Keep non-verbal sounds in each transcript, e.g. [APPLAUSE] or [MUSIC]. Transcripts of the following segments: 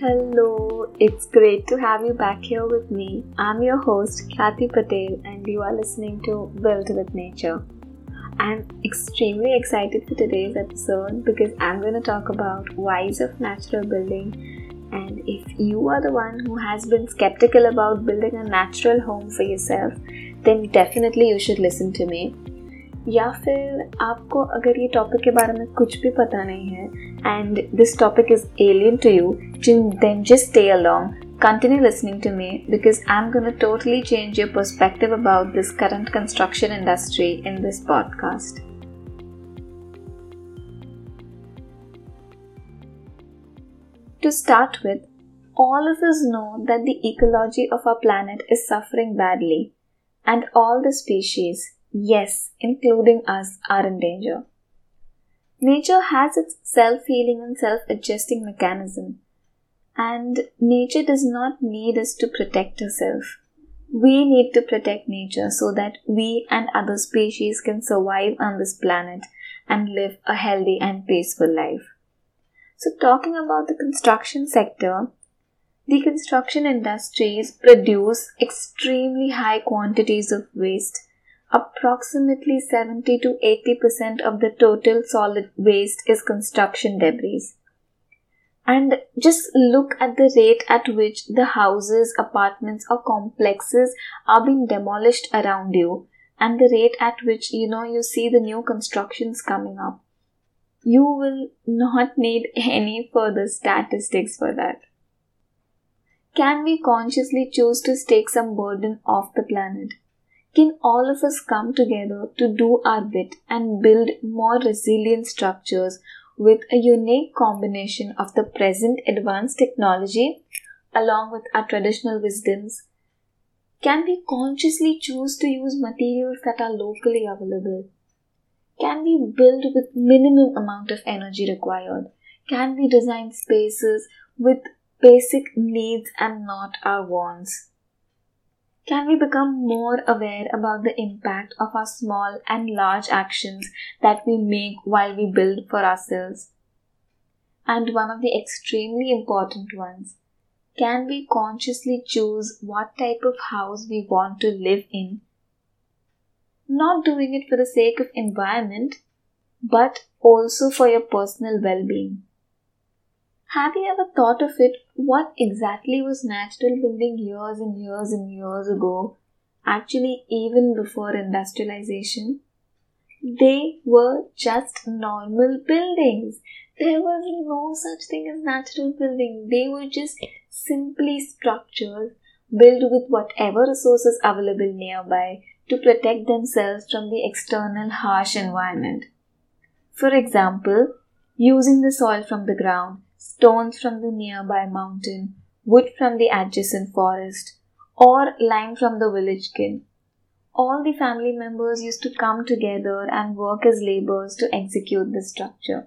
Hello, it's great to have you back here with me. I'm your host, Khyati Patel, and you are listening to Build with Nature. I'm extremely excited for today's episode because I'm going to talk about whys of natural building. And if you are the one who has been skeptical about building a natural home for yourself, then definitely you should listen to me या फिर आपको अगर ये topic के बारे में कुछ भी पता नहीं है and this topic is alien to you then just stay along continue listening to me because I'm going to totally change your perspective about this current construction industry in this podcast. To start with, all of us know that the ecology of our planet is suffering badly, and all the species, yes, including us, are in danger. Nature has its self healing and self adjusting mechanism, and nature does not need us to protect herself. We need to protect nature so that we and other species can survive on this planet and live a healthy and peaceful life. So, talking about the construction sector, the construction industries produce extremely high quantities of waste Approximately 70 to 80% of the total solid waste is construction debris. And just look at the rate at which the houses, apartments, or complexes are being demolished around you, and the rate at which you know you see the new constructions coming up. You will not need [LAUGHS] any further statistics for that. Can we consciously choose to take some burden off the planet? Can all of us come together to do our bit and build more resilient structures with a unique combination of the present advanced technology along with our traditional wisdoms? Can we consciously choose to use materials that are locally available? Can we build with minimum amount of energy required? Can we design spaces with basic needs and not our wants? Can we become more aware about the impact of our small and large actions that we make while we build for ourselves? And one of the extremely important ones can we consciously choose what type of house we want to live in? Not doing it for the sake of environment, but also for your personal well being. Have you ever thought of it? What exactly was natural building years and years and years ago? Actually, even before industrialization? They were just normal buildings. There was no such thing as natural building. They were just simply structures built with whatever resources available nearby to protect themselves from the external harsh environment. For example, using the soil from the ground stones from the nearby mountain, wood from the adjacent forest, or lime from the village kiln. All the family members used to come together and work as laborers to execute the structure.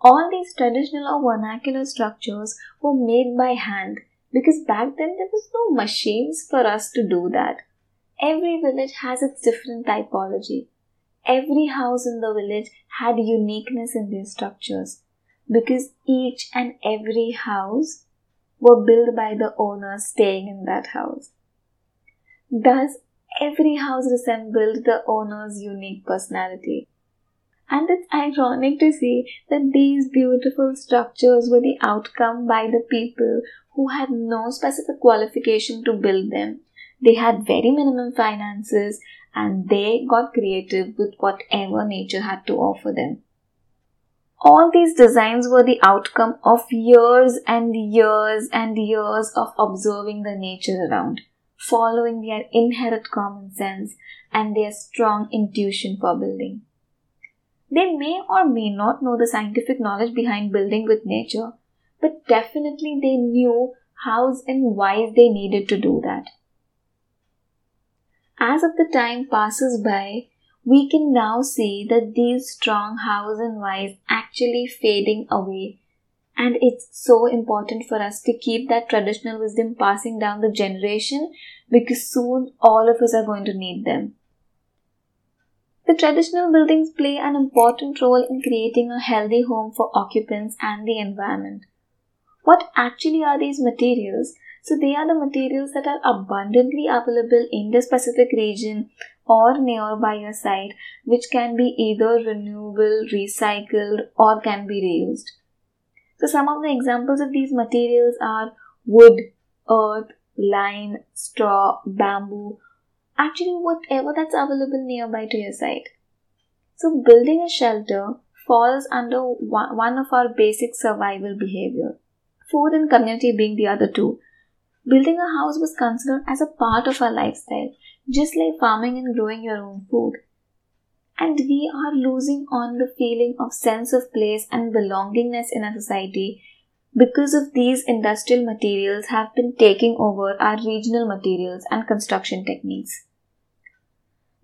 All these traditional or vernacular structures were made by hand because back then there was no machines for us to do that. Every village has its different typology. Every house in the village had uniqueness in their structures because each and every house were built by the owners staying in that house. Thus, every house resembled the owner's unique personality. And it's ironic to see that these beautiful structures were the outcome by the people who had no specific qualification to build them. They had very minimum finances and they got creative with whatever nature had to offer them. All these designs were the outcome of years and years and years of observing the nature around, following their inherent common sense and their strong intuition for building. They may or may not know the scientific knowledge behind building with nature, but definitely they knew hows and why they needed to do that. As of the time passes by, we can now see that these strong hows and whys actually fading away and it's so important for us to keep that traditional wisdom passing down the generation because soon all of us are going to need them. The traditional buildings play an important role in creating a healthy home for occupants and the environment. What actually are these materials? So, they are the materials that are abundantly available in the specific region or nearby a site, which can be either renewable, recycled, or can be reused. So, some of the examples of these materials are wood, earth, lime, straw, bamboo, actually, whatever that's available nearby to your site. So, building a shelter falls under one of our basic survival behavior. Food and community being the other two. Building a house was considered as a part of our lifestyle, just like farming and growing your own food. And we are losing on the feeling of sense of place and belongingness in a society because of these industrial materials have been taking over our regional materials and construction techniques.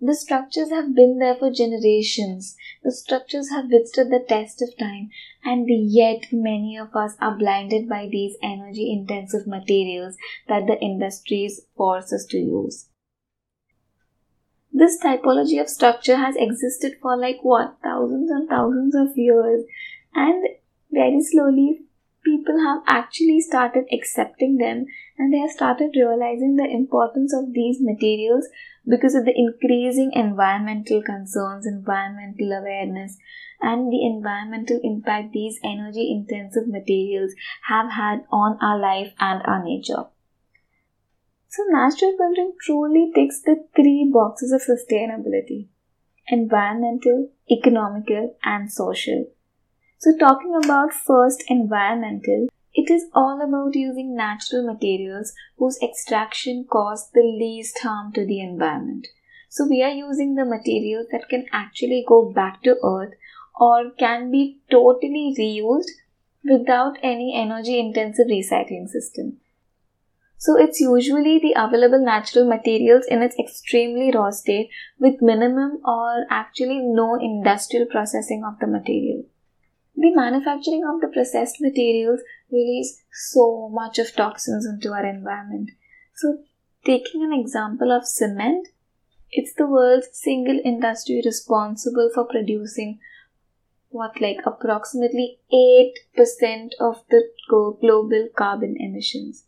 The structures have been there for generations. The structures have withstood the test of time, and yet many of us are blinded by these energy intensive materials that the industries force us to use. This typology of structure has existed for like what, thousands and thousands of years, and very slowly people have actually started accepting them. And they have started realizing the importance of these materials because of the increasing environmental concerns, environmental awareness, and the environmental impact these energy intensive materials have had on our life and our nature. So, natural building truly ticks the three boxes of sustainability environmental, economical, and social. So, talking about first environmental, it is all about using natural materials whose extraction cause the least harm to the environment. So, we are using the materials that can actually go back to earth or can be totally reused without any energy intensive recycling system. So it's usually the available natural materials in its extremely raw state with minimum or actually no industrial processing of the material the manufacturing of the processed materials release so much of toxins into our environment. So, taking an example of cement, it's the world's single industry responsible for producing what like approximately 8% of the global carbon emissions.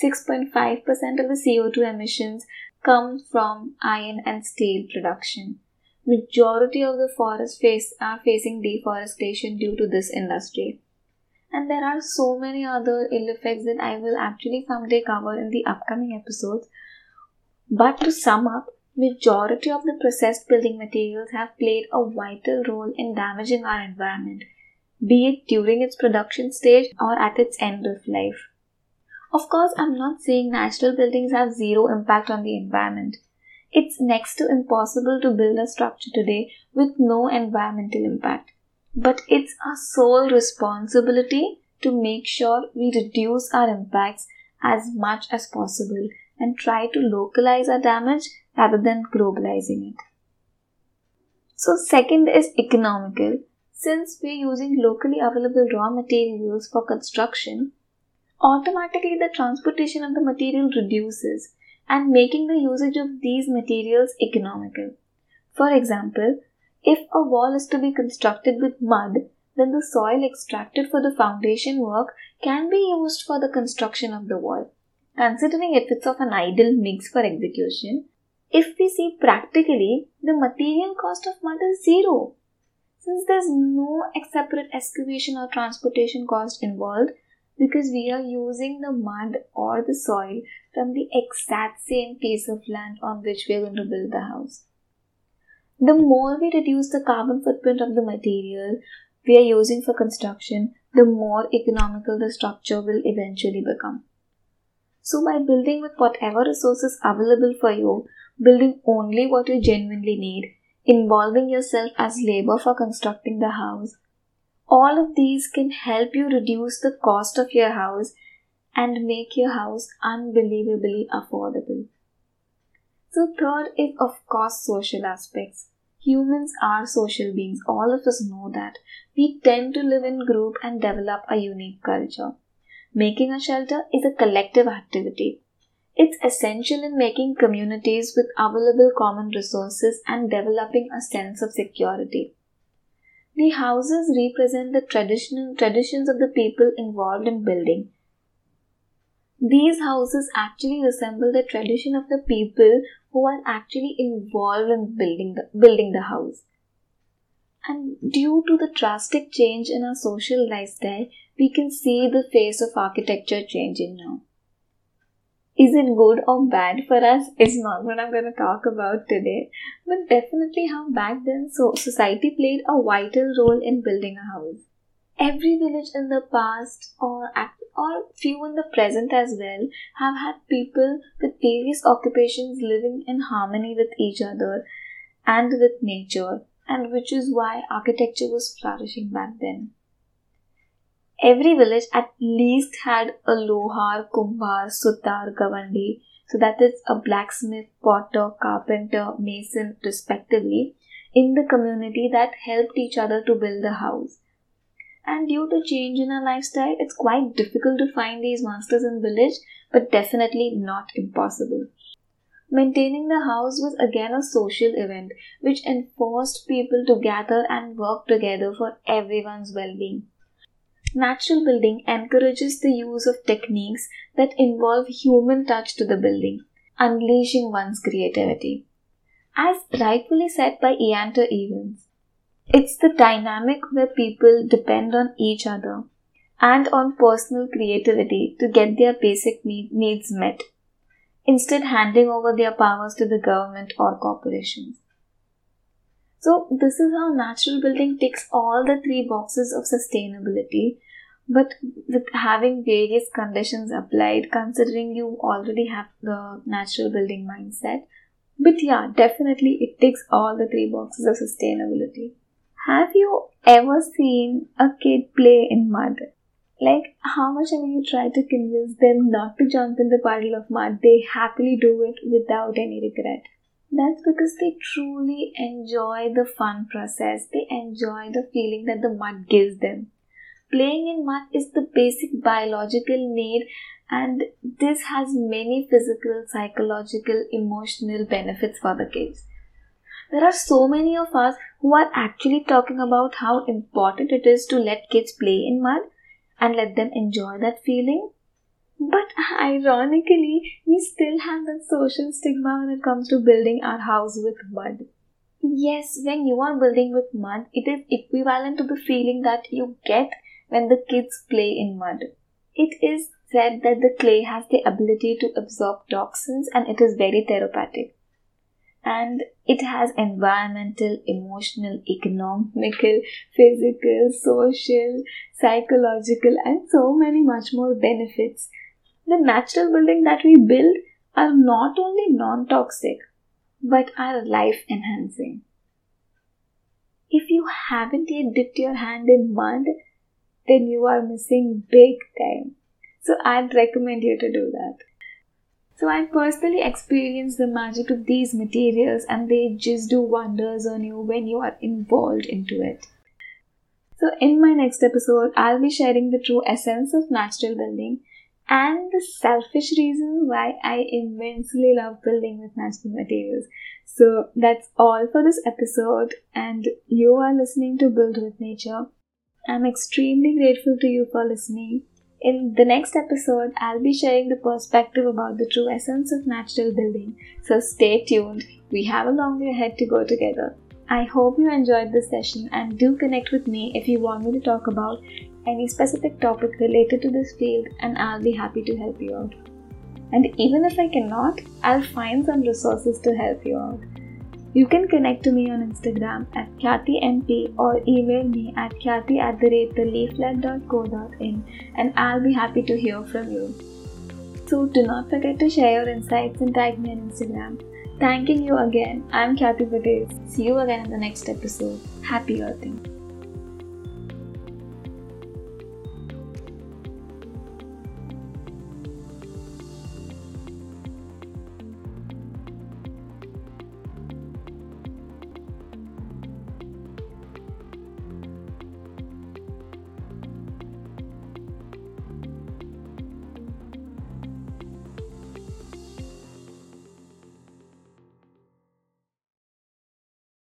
6.5% of the CO2 emissions come from iron and steel production majority of the forests face are facing deforestation due to this industry. And there are so many other ill effects that I will actually someday cover in the upcoming episodes. But to sum up, majority of the processed building materials have played a vital role in damaging our environment, be it during its production stage or at its end of life. Of course, I'm not saying natural buildings have zero impact on the environment. It's next to impossible to build a structure today with no environmental impact. But it's our sole responsibility to make sure we reduce our impacts as much as possible and try to localize our damage rather than globalizing it. So, second is economical. Since we're using locally available raw materials for construction, automatically the transportation of the material reduces and making the usage of these materials economical. For example, if a wall is to be constructed with mud, then the soil extracted for the foundation work can be used for the construction of the wall. Considering if it's of an ideal mix for execution, if we see practically, the material cost of mud is zero. Since there's no separate excavation or transportation cost involved, because we are using the mud or the soil from the exact same piece of land on which we are going to build the house. The more we reduce the carbon footprint of the material we are using for construction, the more economical the structure will eventually become. So, by building with whatever resources available for you, building only what you genuinely need, involving yourself as labor for constructing the house, all of these can help you reduce the cost of your house and make your house unbelievably affordable. So, third is, of course, social aspects. Humans are social beings, all of us know that. We tend to live in group and develop a unique culture. Making a shelter is a collective activity. It's essential in making communities with available common resources and developing a sense of security. The houses represent the traditional traditions of the people involved in building. These houses actually resemble the tradition of the people who are actually involved in building the, building the house. And due to the drastic change in our social lifestyle, we can see the face of architecture changing now. Is it good or bad for us? Is not what I'm going to talk about today, but definitely how back then so society played a vital role in building a house. Every village in the past, or or few in the present as well, have had people with various occupations living in harmony with each other and with nature, and which is why architecture was flourishing back then. Every village at least had a lohar, kumbhar, sutar, gavandi, so that is a blacksmith, potter, carpenter, mason, respectively, in the community that helped each other to build the house. And due to change in our lifestyle, it's quite difficult to find these masters in village, but definitely not impossible. Maintaining the house was again a social event which enforced people to gather and work together for everyone's well being. Natural building encourages the use of techniques that involve human touch to the building, unleashing one's creativity. As rightfully said by Ianto Evans, it's the dynamic where people depend on each other and on personal creativity to get their basic needs met, instead handing over their powers to the government or corporations. So, this is how natural building ticks all the three boxes of sustainability, but with having various conditions applied, considering you already have the natural building mindset. But yeah, definitely it ticks all the three boxes of sustainability. Have you ever seen a kid play in mud? Like, how much ever you try to convince them not to jump in the puddle of mud, they happily do it without any regret. That's because they truly enjoy the fun process. They enjoy the feeling that the mud gives them. Playing in mud is the basic biological need, and this has many physical, psychological, emotional benefits for the kids. There are so many of us who are actually talking about how important it is to let kids play in mud and let them enjoy that feeling but ironically, we still have that social stigma when it comes to building our house with mud. Yes, when you are building with mud, it is equivalent to the feeling that you get when the kids play in mud. It is said that the clay has the ability to absorb toxins and it is very therapeutic. And it has environmental, emotional, economical, physical, social, psychological, and so many much more benefits the natural building that we build are not only non toxic but are life enhancing. If you haven't yet dipped your hand in mud, then you are missing big time. So I'd recommend you to do that. So I personally experienced the magic of these materials and they just do wonders on you when you are involved into it. So in my next episode, I'll be sharing the true essence of natural building and the selfish reason why I immensely love building with natural materials. So that's all for this episode, and you are listening to Build with Nature. I'm extremely grateful to you for listening. In the next episode, I'll be sharing the perspective about the true essence of natural building. So stay tuned. We have a long way ahead to go together. I hope you enjoyed this session and do connect with me if you want me to talk about any specific topic related to this field and I'll be happy to help you out. And even if I cannot, I'll find some resources to help you out. You can connect to me on Instagram at KyatiMP or email me at kyati at the rate and I'll be happy to hear from you. So do not forget to share your insights and tag me on Instagram. Thanking you again. I'm Khyati Patel. See you again in the next episode. Happy earthing.